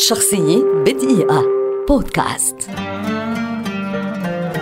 شخصية بدقيقة. بودكاست.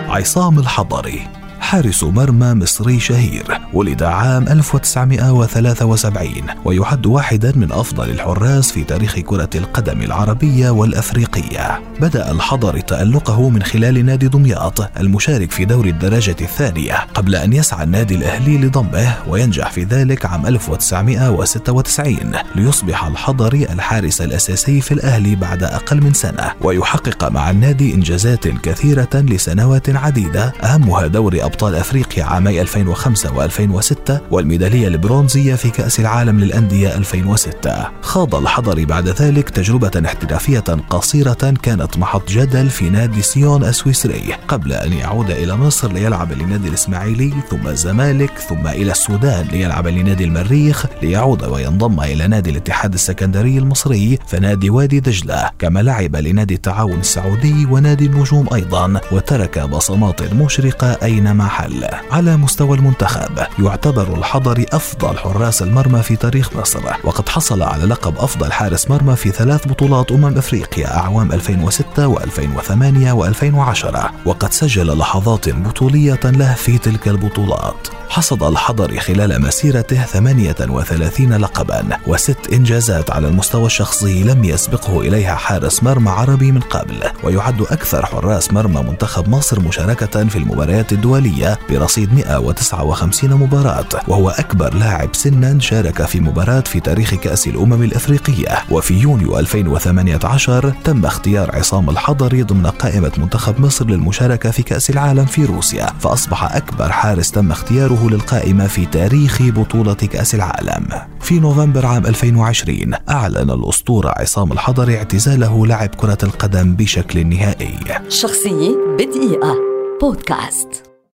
عصام الحضري. حارس مرمى مصري شهير ولد عام 1973 ويعد واحدا من أفضل الحراس في تاريخ كرة القدم العربية والأفريقية. بدأ الحضر تألقه من خلال نادي دمياط المشارك في دور الدرجة الثانية قبل أن يسعى النادي الأهلي لضمه وينجح في ذلك عام 1996 ليصبح الحضري الحارس الأساسي في الأهلي بعد أقل من سنة. ويحقق مع النادي إنجازات كثيرة لسنوات عديدة أهمها دور أبطال أفريقيا عامي 2005 و2006 والميدالية البرونزية في كأس العالم للأندية 2006 خاض الحضري بعد ذلك تجربة احترافية قصيرة كانت محط جدل في نادي سيون السويسري قبل أن يعود إلى مصر ليلعب لنادي الإسماعيلي ثم الزمالك ثم إلى السودان ليلعب لنادي المريخ ليعود وينضم إلى نادي الاتحاد السكندري المصري فنادي وادي دجلة كما لعب لنادي التعاون السعودي ونادي النجوم أيضا وترك بصمات مشرقة أينما حل على مستوى المنتخب يعتبر الحضري أفضل حراس المرمى في تاريخ مصر. وقد حصل على لقب أفضل حارس مرمى في ثلاث بطولات أمم أفريقيا أعوام 2006 و2008 و2010 وقد سجل لحظات بطولية له في تلك البطولات. حصد الحضري خلال مسيرته 38 لقبا وست إنجازات على المستوى الشخصي لم يسبقه إليها حارس مرمى عربي من قبل. ويعد أكثر حراس مرمى منتخب مصر مشاركة في المباريات الدولية. برصيد 159 مباراة وهو أكبر لاعب سنا شارك في مباراة في تاريخ كأس الأمم الإفريقية. وفي يونيو 2018 تم اختيار عصام الحضري ضمن قائمة منتخب مصر للمشاركة في كأس العالم في روسيا. فأصبح أكبر حارس تم اختياره للقائمة في تاريخ بطولة كأس العالم. في نوفمبر عام 2020 أعلن الأسطورة عصام الحضري اعتزاله لعب كرة القدم بشكل نهائي. شخصية بدقيقة. بودكاست.